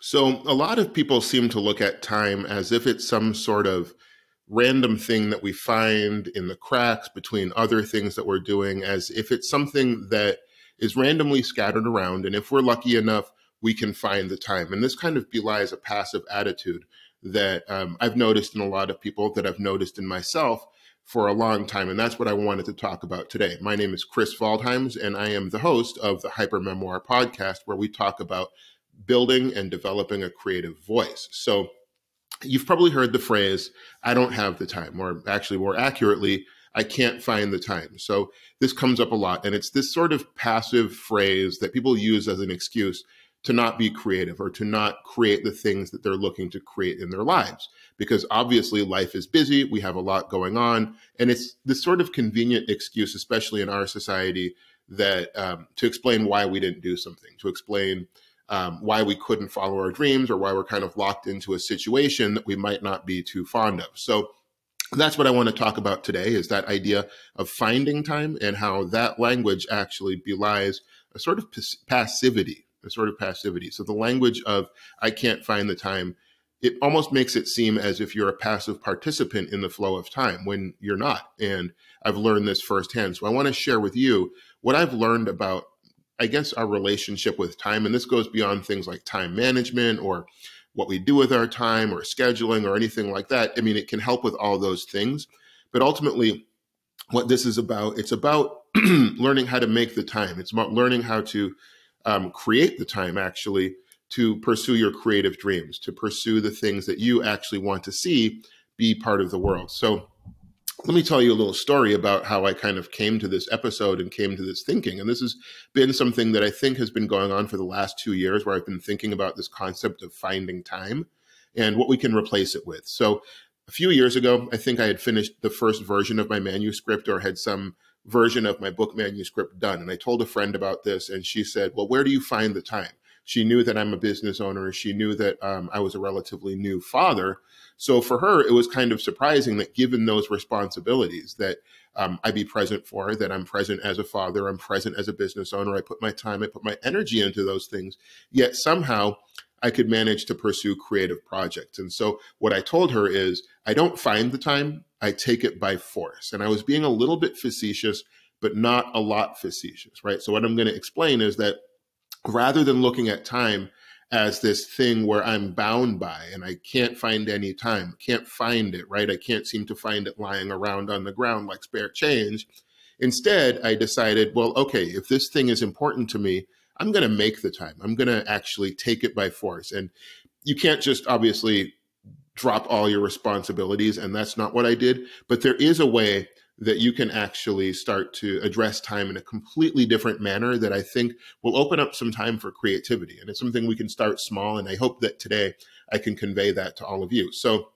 So, a lot of people seem to look at time as if it's some sort of random thing that we find in the cracks between other things that we're doing, as if it's something that is randomly scattered around. And if we're lucky enough, we can find the time. And this kind of belies a passive attitude that um, I've noticed in a lot of people, that I've noticed in myself for a long time. And that's what I wanted to talk about today. My name is Chris Waldheims, and I am the host of the Hyper Memoir podcast, where we talk about building and developing a creative voice. So, you've probably heard the phrase, I don't have the time, or actually, more accurately, I can't find the time. So, this comes up a lot. And it's this sort of passive phrase that people use as an excuse to not be creative or to not create the things that they're looking to create in their lives. Because obviously life is busy, we have a lot going on, and it's this sort of convenient excuse, especially in our society, that um, to explain why we didn't do something, to explain um, why we couldn't follow our dreams or why we're kind of locked into a situation that we might not be too fond of. So that's what I want to talk about today is that idea of finding time and how that language actually belies a sort of passivity a sort of passivity. So the language of I can't find the time, it almost makes it seem as if you're a passive participant in the flow of time when you're not. And I've learned this firsthand. So I want to share with you what I've learned about, I guess, our relationship with time. And this goes beyond things like time management or what we do with our time or scheduling or anything like that. I mean, it can help with all those things. But ultimately, what this is about, it's about learning how to make the time. It's about learning how to um, create the time actually to pursue your creative dreams, to pursue the things that you actually want to see be part of the world. So, let me tell you a little story about how I kind of came to this episode and came to this thinking. And this has been something that I think has been going on for the last two years, where I've been thinking about this concept of finding time and what we can replace it with. So, a few years ago, I think I had finished the first version of my manuscript or had some version of my book manuscript done. And I told a friend about this, and she said, Well, where do you find the time? She knew that I'm a business owner. She knew that um, I was a relatively new father. So for her, it was kind of surprising that given those responsibilities, that um, I be present for that I'm present as a father, I'm present as a business owner. I put my time, I put my energy into those things. Yet somehow I could manage to pursue creative projects. And so what I told her is I don't find the time, I take it by force. And I was being a little bit facetious, but not a lot facetious, right? So what I'm going to explain is that rather than looking at time as this thing where I'm bound by and I can't find any time, can't find it, right? I can't seem to find it lying around on the ground like spare change. Instead, I decided, well, okay, if this thing is important to me, I'm going to make the time. I'm going to actually take it by force. And you can't just obviously drop all your responsibilities. And that's not what I did. But there is a way that you can actually start to address time in a completely different manner that I think will open up some time for creativity. And it's something we can start small. And I hope that today I can convey that to all of you. So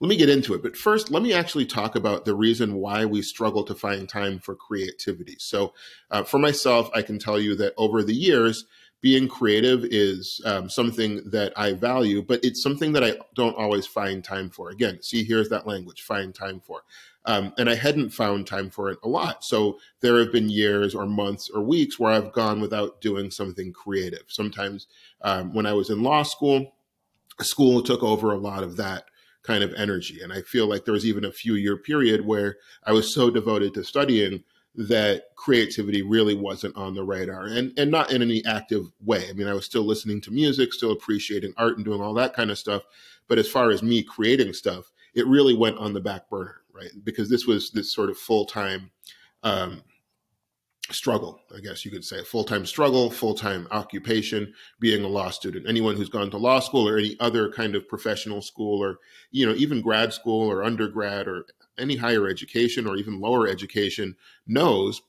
let me get into it. But first, let me actually talk about the reason why we struggle to find time for creativity. So, uh, for myself, I can tell you that over the years, being creative is um, something that I value, but it's something that I don't always find time for. Again, see, here's that language find time for. Um, and I hadn't found time for it a lot. So there have been years or months or weeks where I've gone without doing something creative. Sometimes um, when I was in law school, school took over a lot of that kind of energy. And I feel like there was even a few year period where I was so devoted to studying that creativity really wasn't on the radar and, and not in any active way. I mean, I was still listening to music, still appreciating art and doing all that kind of stuff. But as far as me creating stuff, it really went on the back burner, right? Because this was this sort of full time um, struggle, I guess you could say, full time struggle, full time occupation, being a law student. Anyone who's gone to law school or any other kind of professional school or, you know, even grad school or undergrad or any higher education or even lower education knows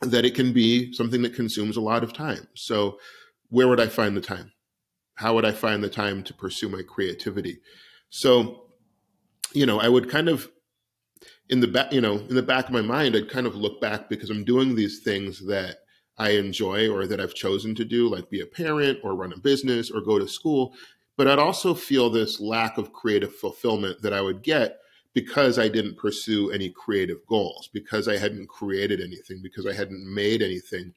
that it can be something that consumes a lot of time. So, where would I find the time? How would I find the time to pursue my creativity? So, you know, I would kind of in the back, you know, in the back of my mind, I'd kind of look back because I'm doing these things that I enjoy or that I've chosen to do, like be a parent or run a business or go to school. But I'd also feel this lack of creative fulfillment that I would get because I didn't pursue any creative goals, because I hadn't created anything, because I hadn't made anything.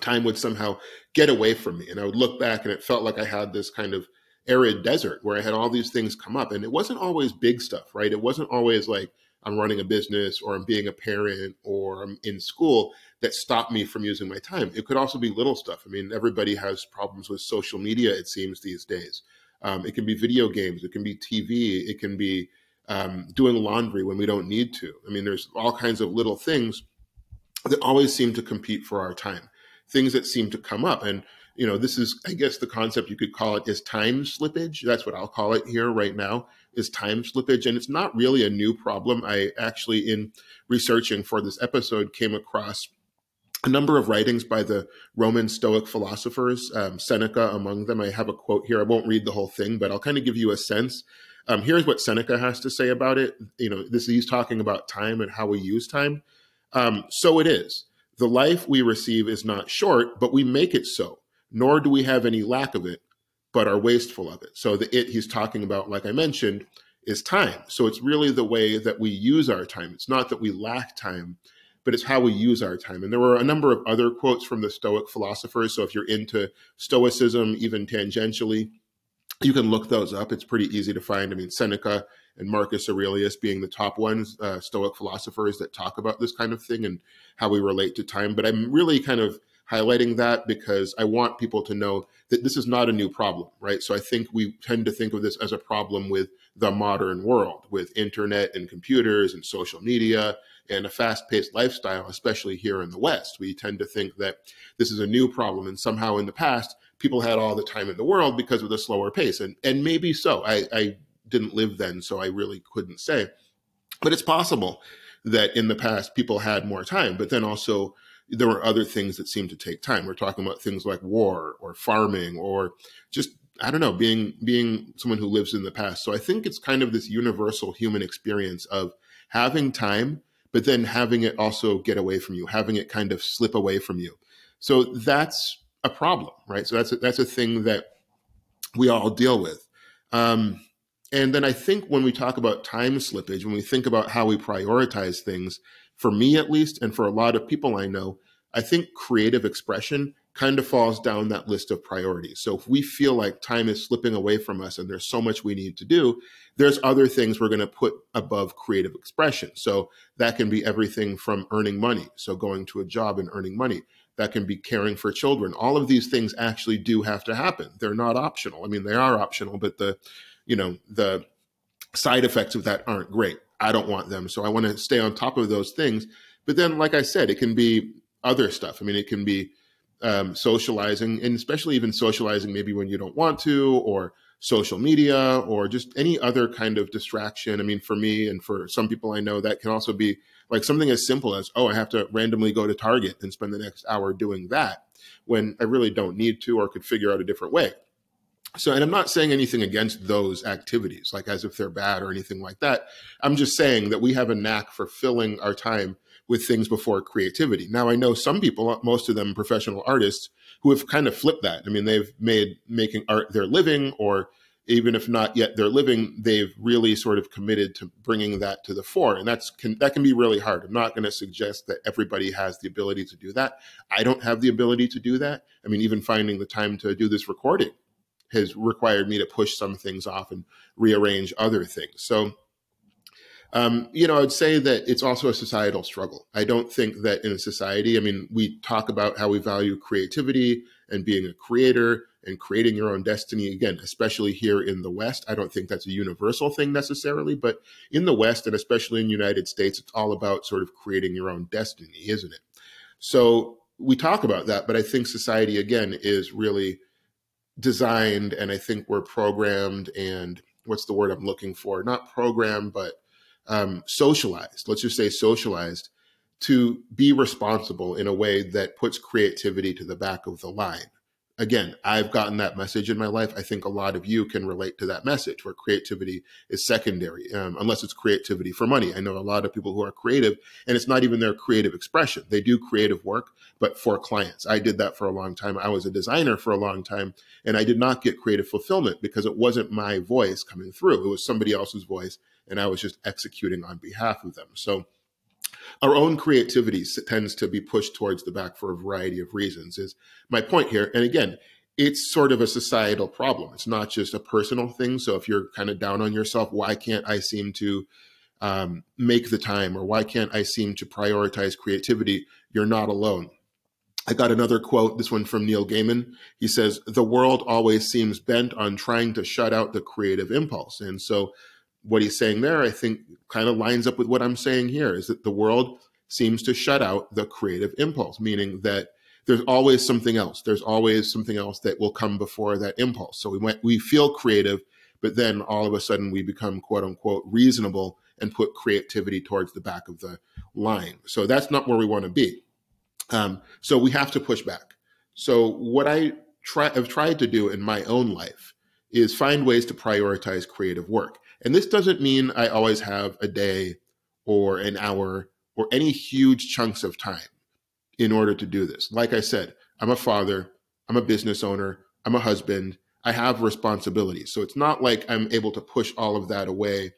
time would somehow get away from me. And I would look back and it felt like I had this kind of arid desert where I had all these things come up. And it wasn't always big stuff, right? It wasn't always like I'm running a business or I'm being a parent or I'm in school that stopped me from using my time. It could also be little stuff. I mean, everybody has problems with social media, it seems, these days. Um, it can be video games, it can be TV, it can be um, doing laundry when we don't need to. I mean, there's all kinds of little things that always seem to compete for our time, things that seem to come up. And, you know, this is, I guess, the concept you could call it is time slippage. That's what I'll call it here right now is time slippage. And it's not really a new problem. I actually, in researching for this episode, came across a number of writings by the Roman Stoic philosophers, um, Seneca among them. I have a quote here. I won't read the whole thing, but I'll kind of give you a sense. Um, here's what Seneca has to say about it. You know, this he's talking about time and how we use time. Um, so it is. The life we receive is not short, but we make it so. Nor do we have any lack of it, but are wasteful of it. So the it he's talking about, like I mentioned, is time. So it's really the way that we use our time. It's not that we lack time, but it's how we use our time. And there were a number of other quotes from the Stoic philosophers. So if you're into Stoicism, even tangentially, you can look those up. It's pretty easy to find. I mean, Seneca and Marcus Aurelius being the top ones, uh, Stoic philosophers that talk about this kind of thing and how we relate to time. But I'm really kind of highlighting that because I want people to know that this is not a new problem, right? So I think we tend to think of this as a problem with the modern world, with internet and computers and social media and a fast paced lifestyle, especially here in the West. We tend to think that this is a new problem. And somehow in the past, people had all the time in the world because of the slower pace. And, and maybe so. I, I didn't live then, so I really couldn't say. But it's possible that in the past people had more time, but then also there were other things that seemed to take time. We're talking about things like war or farming or just I don't know, being being someone who lives in the past. So I think it's kind of this universal human experience of having time, but then having it also get away from you, having it kind of slip away from you. So that's a problem, right? So that's a, that's a thing that we all deal with. Um, and then I think when we talk about time slippage, when we think about how we prioritize things, for me at least, and for a lot of people I know, I think creative expression kind of falls down that list of priorities. So if we feel like time is slipping away from us and there's so much we need to do, there's other things we're going to put above creative expression. So that can be everything from earning money, so going to a job and earning money. That can be caring for children. All of these things actually do have to happen. They're not optional. I mean, they are optional, but the, you know, the side effects of that aren't great. I don't want them. So I want to stay on top of those things. But then, like I said, it can be other stuff. I mean, it can be um, socializing, and especially even socializing maybe when you don't want to, or social media, or just any other kind of distraction. I mean, for me and for some people I know, that can also be like something as simple as, oh, I have to randomly go to Target and spend the next hour doing that when I really don't need to, or could figure out a different way. So, and I'm not saying anything against those activities, like as if they're bad or anything like that. I'm just saying that we have a knack for filling our time with things before creativity. Now, I know some people, most of them professional artists, who have kind of flipped that. I mean, they've made making art their living, or even if not yet their living, they've really sort of committed to bringing that to the fore, and that's can, that can be really hard. I'm not going to suggest that everybody has the ability to do that. I don't have the ability to do that. I mean, even finding the time to do this recording has required me to push some things off and rearrange other things. So, um, you know, I'd say that it's also a societal struggle. I don't think that in a society, I mean, we talk about how we value creativity and being a creator and creating your own destiny. Again, especially here in the West, I don't think that's a universal thing necessarily, but in the West and especially in the United States, it's all about sort of creating your own destiny, isn't it? So we talk about that, but I think society, again, is really designed and I think we're programmed and what's the word I'm looking for? Not programmed, but um, socialized. Let's just say socialized to be responsible in a way that puts creativity to the back of the line again, I've gotten that message in my life. I think a lot of you can relate to that message where creativity is secondary, um, unless it's creativity for money. I know a lot of people who are creative and it's not even their creative expression. They do creative work, but for clients. I did that for a long time. I was a designer for a long time and I did not get creative fulfillment because it wasn't my voice coming through. It was somebody else's voice and I was just executing on behalf of them. So our own creativity tends to be pushed towards the back for a variety of reasons is my point here and again it's sort of a societal problem it's not just a personal thing so if you're kind of down on yourself why can't i seem to um, make the time or why can't i seem to prioritize creativity you're not alone I got another quote, this one from Neil Gaiman. He says, The world always seems bent on trying to shut out the creative impulse. And so what he's saying there, I think, kind of lines up with what I'm saying here is that the world seems to shut out the creative impulse, meaning that there's always something else. There's always something else that will come before that impulse. So we we feel creative, but then all of a sudden we become quote unquote reasonable and put creativity towards the back of the line. So that's not where we want to be. Um, so we have to push back. So what I try, have tried to do in my own life is find ways to prioritize creative work. And this doesn't mean I always have a day or an hour or any huge chunks of time in order to do this. Like I said, I'm a father, I'm a business owner, I'm a husband, I have responsibilities. So it's not like I'm able to push all of that away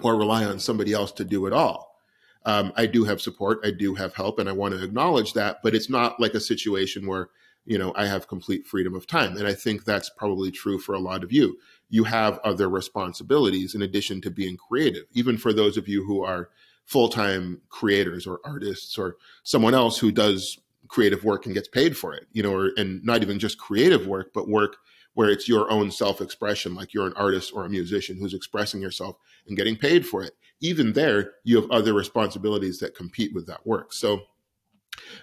or rely on somebody else to do it all. Um, I do have support, I do have help, and I want to acknowledge that, but it's not like a situation where you know i have complete freedom of time and i think that's probably true for a lot of you you have other responsibilities in addition to being creative. Even for those of you who are full-time creators or artists or someone else who does creative work and gets paid for it you know or, and not even just creative work but work where it's your own self-expression like you're an artist or a musician who's expressing yourself and getting paid for it. Even there you have other responsibilities that compete with that work. So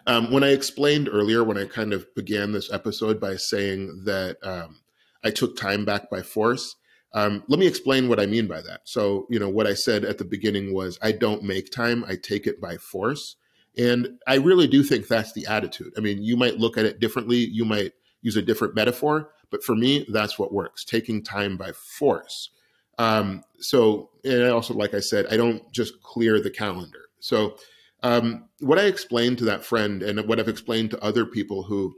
um, when I explained earlier, when I kind of began this episode by saying that um, I took time back by force, um, let me explain what I mean by that. So, you know, what I said at the beginning was I don't make time, I take it by force. And I really do think that's the attitude. I mean, you might look at it differently, you might use a different metaphor, but for me, that's what works taking time by force. Um, so, and I also, like I said, I don't just clear the calendar. So, um, what I explained to that friend and what I've explained to other people who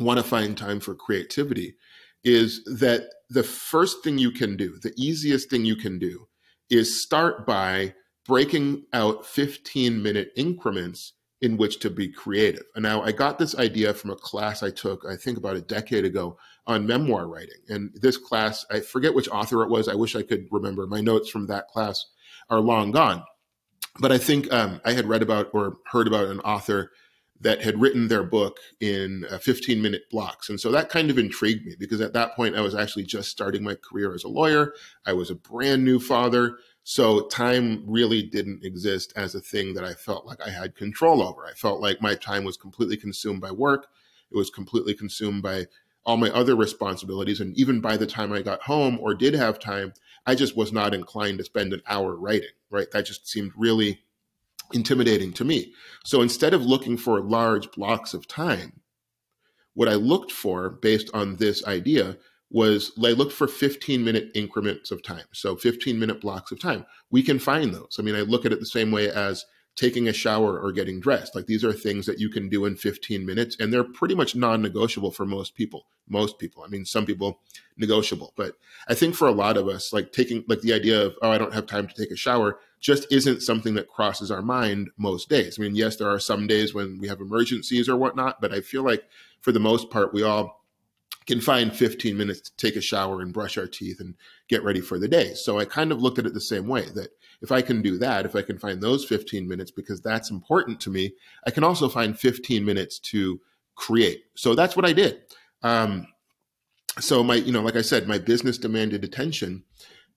want to find time for creativity is that the first thing you can do, the easiest thing you can do, is start by breaking out 15 minute increments in which to be creative. And now I got this idea from a class I took, I think about a decade ago, on memoir writing. And this class, I forget which author it was. I wish I could remember. My notes from that class are long gone but I think um, I had read about or heard about an author that had written their book in uh, 15 minute blocks. And so that kind of intrigued me because at that point I was actually just starting my career as a lawyer. I was a brand new father. So time really didn't exist as a thing that I felt like I had control over. I felt like my time was completely consumed by work. It was completely consumed by all my other responsibilities. And even by the time I got home or did have time, I just was not inclined to spend an hour writing, right? That just seemed really intimidating to me. So instead of looking for large blocks of time, what I looked for based on this idea was I looked for 15 minute increments of time. So 15 minute blocks of time. We can find those. I mean, I look at it the same way as taking a shower or getting dressed. Like these are things that you can do in 15 minutes and they're pretty much non-negotiable for most people. Most people. I mean, some people negotiable, but I think for a lot of us, like taking like the idea of, oh, I don't have time to take a shower just isn't something that crosses our mind most days. I mean, yes, there are some days when we have emergencies or whatnot, but I feel like for the most part, we all can find 15 minutes to take a shower and brush our teeth and get ready for the day. So I kind of looked at it the same way that if I can do that, if I can find those 15 minutes because that's important to me, I can also find 15 minutes to create. So that's what I did. Um, so my, you know, like I said, my business demanded attention,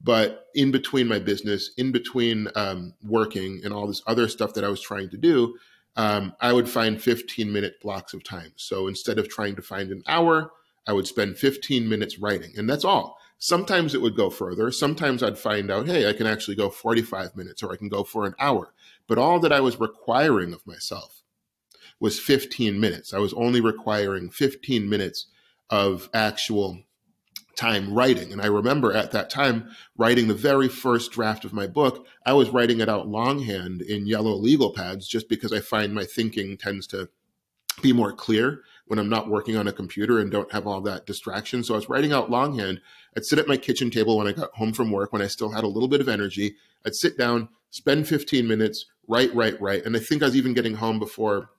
but in between my business, in between um, working and all this other stuff that I was trying to do, um, I would find 15 minute blocks of time. So instead of trying to find an hour, I would spend 15 minutes writing, and that's all. Sometimes it would go further. Sometimes I'd find out, hey, I can actually go 45 minutes or I can go for an hour. But all that I was requiring of myself was 15 minutes. I was only requiring 15 minutes of actual time writing. And I remember at that time writing the very first draft of my book, I was writing it out longhand in yellow legal pads just because I find my thinking tends to be more clear when I'm not working on a computer and don't have all that distraction. So I was writing out longhand. I'd sit at my kitchen table when I got home from work, when I still had a little bit of energy. I'd sit down, spend 15 minutes, write, write, write. And I think I was even getting home before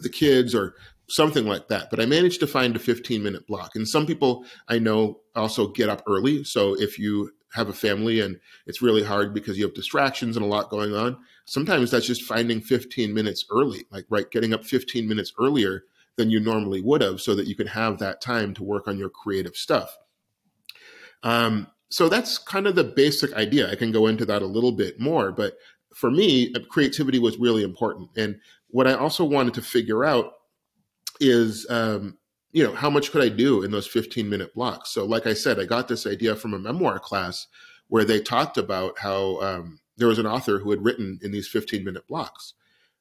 the kids or something like that. But I managed to find a 15 minute block. And some people I know also get up early. So if you have a family and it's really hard because you have distractions and a lot going on, sometimes that's just finding 15 minutes early, like right, getting up 15 minutes earlier than you normally would have so that you can have that time to work on your creative stuff. Um, so that's kind of the basic idea. I can go into that a little bit more, but for me, creativity was really important. And what I also wanted to figure out is, um, you know, how much could I do in those 15 minute blocks? So, like I said, I got this idea from a memoir class where they talked about how um, there was an author who had written in these 15 minute blocks.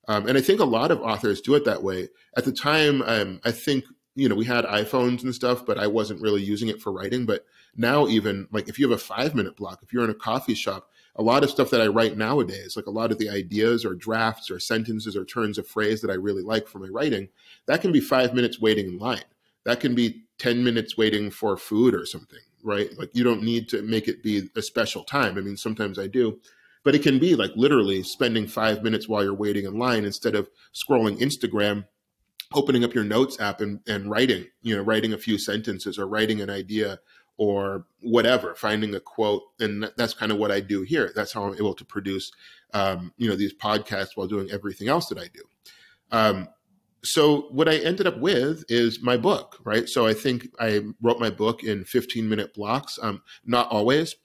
Um, and I think a lot of authors do it that way. At the time, um, I think, you know, we had iPhones and stuff, but I wasn't really using it for writing. But now, even like if you have a five minute block, if you're in a coffee shop, a lot of stuff that I write nowadays, like a lot of the ideas or drafts or sentences or turns of phrase that I really like for my writing, that can be five minutes waiting in line. That can be 10 minutes waiting for food or something, right? Like you don't need to make it be a special time. I mean, sometimes I do, but it can be like literally spending five minutes while you're waiting in line instead of scrolling Instagram, opening up your notes app and, and writing, you know, writing a few sentences or writing an idea or whatever, finding a quote. And that's kind of what I do here. That's how I'm able to produce, um, you know, these podcasts while doing everything else that I do. Um, so what I ended up with is my book, right? So I think I wrote my book in 15 minute blocks, um, not always.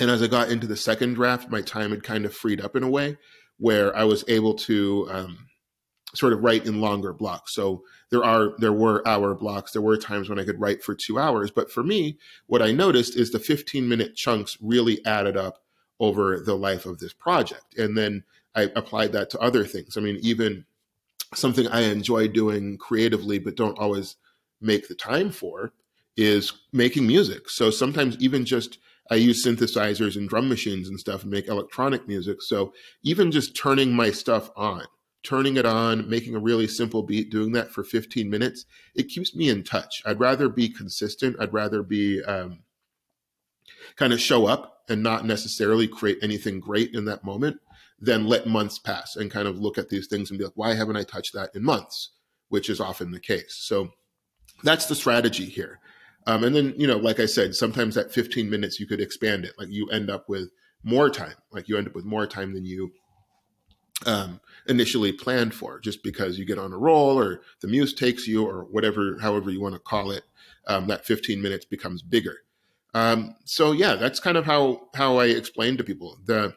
And as I got into the second draft, my time had kind of freed up in a way where I was able to um, sort of write in longer blocks. So there are there were hour blocks. There were times when I could write for two hours. But for me, what I noticed is the 15 minute chunks really added up over the life of this project. And then I applied that to other things. I mean, even something I enjoy doing creatively, but don't always make the time for is making music. So sometimes even just I use synthesizers and drum machines and stuff and make electronic music. So even just turning my stuff on, turning it on, making a really simple beat, doing that for 15 minutes, it keeps me in touch. I'd rather be consistent. I'd rather be um, kind of show up and not necessarily create anything great in that moment then let months pass and kind of look at these things and be like, why haven't I touched that in months? Which is often the case. So that's the strategy here. Um, and then, you know, like I said, sometimes at 15 minutes, you could expand it. Like you end up with more time, like you end up with more time than you um, initially planned for, just because you get on a roll or the muse takes you or whatever, however you want to call it. Um, that 15 minutes becomes bigger. Um, so yeah, that's kind of how how I explain to people the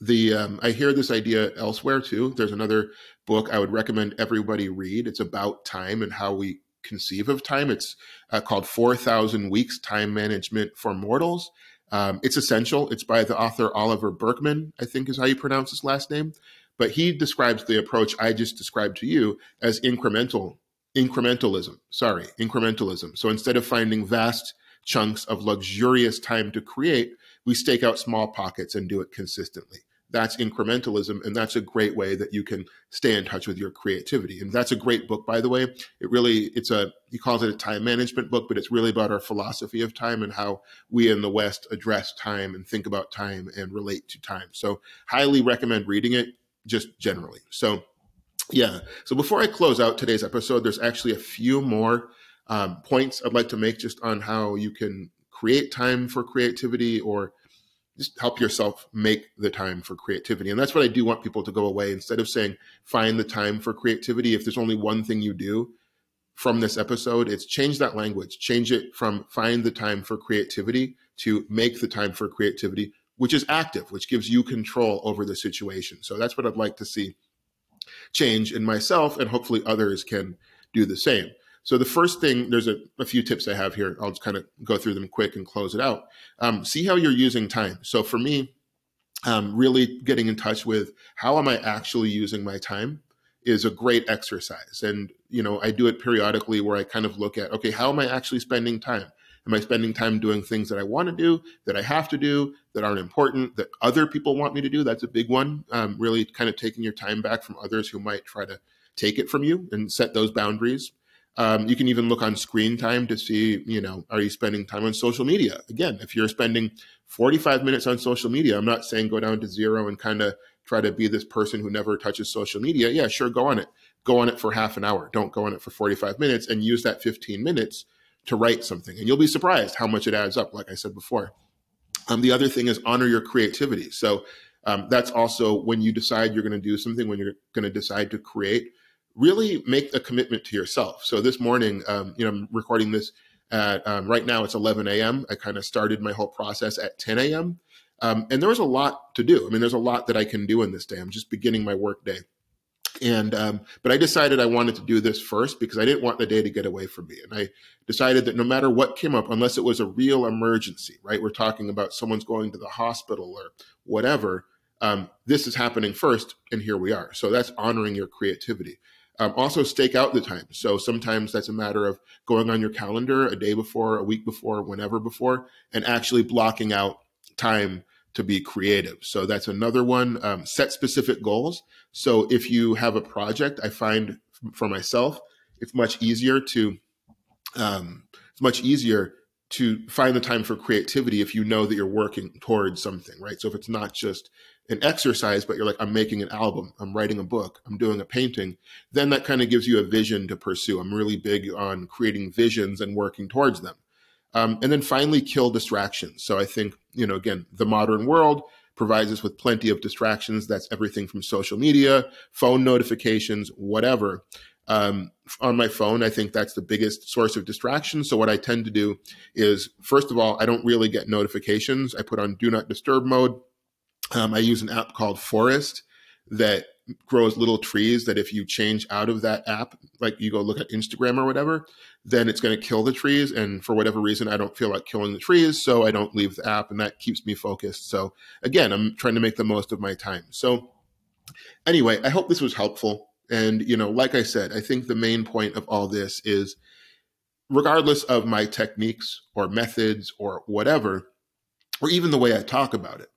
the um, I hear this idea elsewhere too. There's another book I would recommend everybody read. It's about time and how we conceive of time. It's uh, called 4,000 Weeks Time Management for Mortals. Um, it's essential. It's by the author Oliver Burkeman, I think is how you pronounce his last name. But he describes the approach I just described to you as incremental, incrementalism. Sorry, incrementalism. So instead of finding vast chunks of luxurious time to create, we stake out small pockets and do it consistently. That's incrementalism, and that's a great way that you can stay in touch with your creativity. And that's a great book, by the way. It really, it's a, he calls it a time management book, but it's really about our philosophy of time and how we in the West address time and think about time and relate to time. So, highly recommend reading it just generally. So, yeah. So, before I close out today's episode, there's actually a few more um, points I'd like to make just on how you can create time for creativity or just help yourself make the time for creativity. And that's what I do want people to go away instead of saying, find the time for creativity. If there's only one thing you do from this episode, it's change that language, change it from find the time for creativity to make the time for creativity, which is active, which gives you control over the situation. So that's what I'd like to see change in myself, and hopefully others can do the same. So the first thing, there's a, a, few tips I have here. I'll just kind of go through them quick and close it out. Um, see how you're using time. So for me, um, really getting in touch with how am I actually using my time is a great exercise. And, you know, I do it periodically where I kind of look at, okay, how am I actually spending time? Am I spending time doing things that I want to do, that I have to do, that aren't important, that other people want me to do? That's a big one. Um, really kind of taking your time back from others who might try to take it from you and set those boundaries. Um, you can even look on screen time to see, you know, are you spending time on social media? Again, if you're spending 45 minutes on social media, I'm not saying go down to zero and kind of try to be this person who never touches social media. Yeah, sure, go on it. Go on it for half an hour. Don't go on it for 45 minutes and use that 15 minutes to write something. And you'll be surprised how much it adds up, like I said before. Um, the other thing is honor your creativity. So um, that's also when you decide you're going to do something, when you're going to decide to create, really make a commitment to yourself. So this morning, um, you know, I'm recording this at um, right now it's 11 a.m. I kind of started my whole process at 10 a.m. Um, and there was a lot to do. I mean, there's a lot that I can do in this day. I'm just beginning my work day. And um, but I decided I wanted to do this first because I didn't want the day to get away from me. And I decided that no matter what came up, unless it was a real emergency, right? We're talking about someone's going to the hospital or whatever. Um, this is happening first, and here we are. So that's honoring your creativity. Um, also, stake out the time. So sometimes that's a matter of going on your calendar a day before, a week before, whenever before, and actually blocking out time to be creative. So that's another one. Um, set specific goals. So if you have a project, I find for myself, it's much easier to um, it's much easier to find the time for creativity if you know that you're working towards something, right? So if it's not just an exercise, but you're like, I'm making an album, I'm writing a book, I'm doing a painting, then that kind of gives you a vision to pursue. I'm really big on creating visions and working towards them. Um, and then finally, kill distractions. So I think, you know, again, the modern world provides us with plenty of distractions. That's everything from social media, phone notifications, whatever. Um, on my phone, I think that's the biggest source of distraction. So what I tend to do is, first of all, I don't really get notifications. I put on do not disturb mode. Um, I use an app called Forest that grows little trees that if you change out of that app, like you go look at Instagram or whatever, then it's going to kill the trees. And for whatever reason, I don't feel like killing the trees. So I don't leave the app and that keeps me focused. So again, I'm trying to make the most of my time. So anyway, I hope this was helpful. And, you know, like I said, I think the main point of all this is regardless of my techniques or methods or whatever, or even the way I talk about it,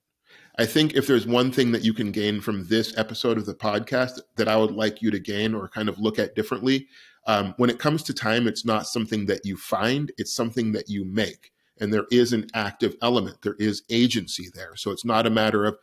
I think if there's one thing that you can gain from this episode of the podcast that I would like you to gain or kind of look at differently, um, when it comes to time, it's not something that you find, it's something that you make. And there is an active element, there is agency there. So it's not a matter of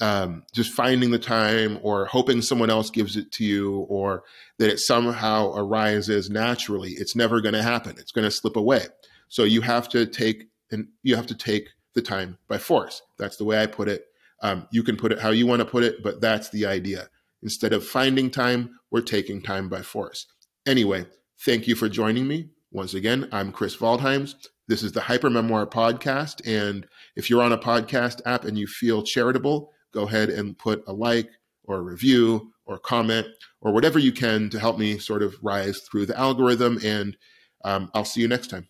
um, just finding the time or hoping someone else gives it to you or that it somehow arises naturally. It's never going to happen. It's going to slip away. So you have to take and you have to take the time by force. That's the way I put it. Um, you can put it how you want to put it, but that's the idea. Instead of finding time, we're taking time by force. Anyway, thank you for joining me. Once again, I'm Chris Waldheims. This is the Hyper Memoir Podcast. And if you're on a podcast app and you feel charitable, go ahead and put a like or a review or comment or whatever you can to help me sort of rise through the algorithm. And um, I'll see you next time.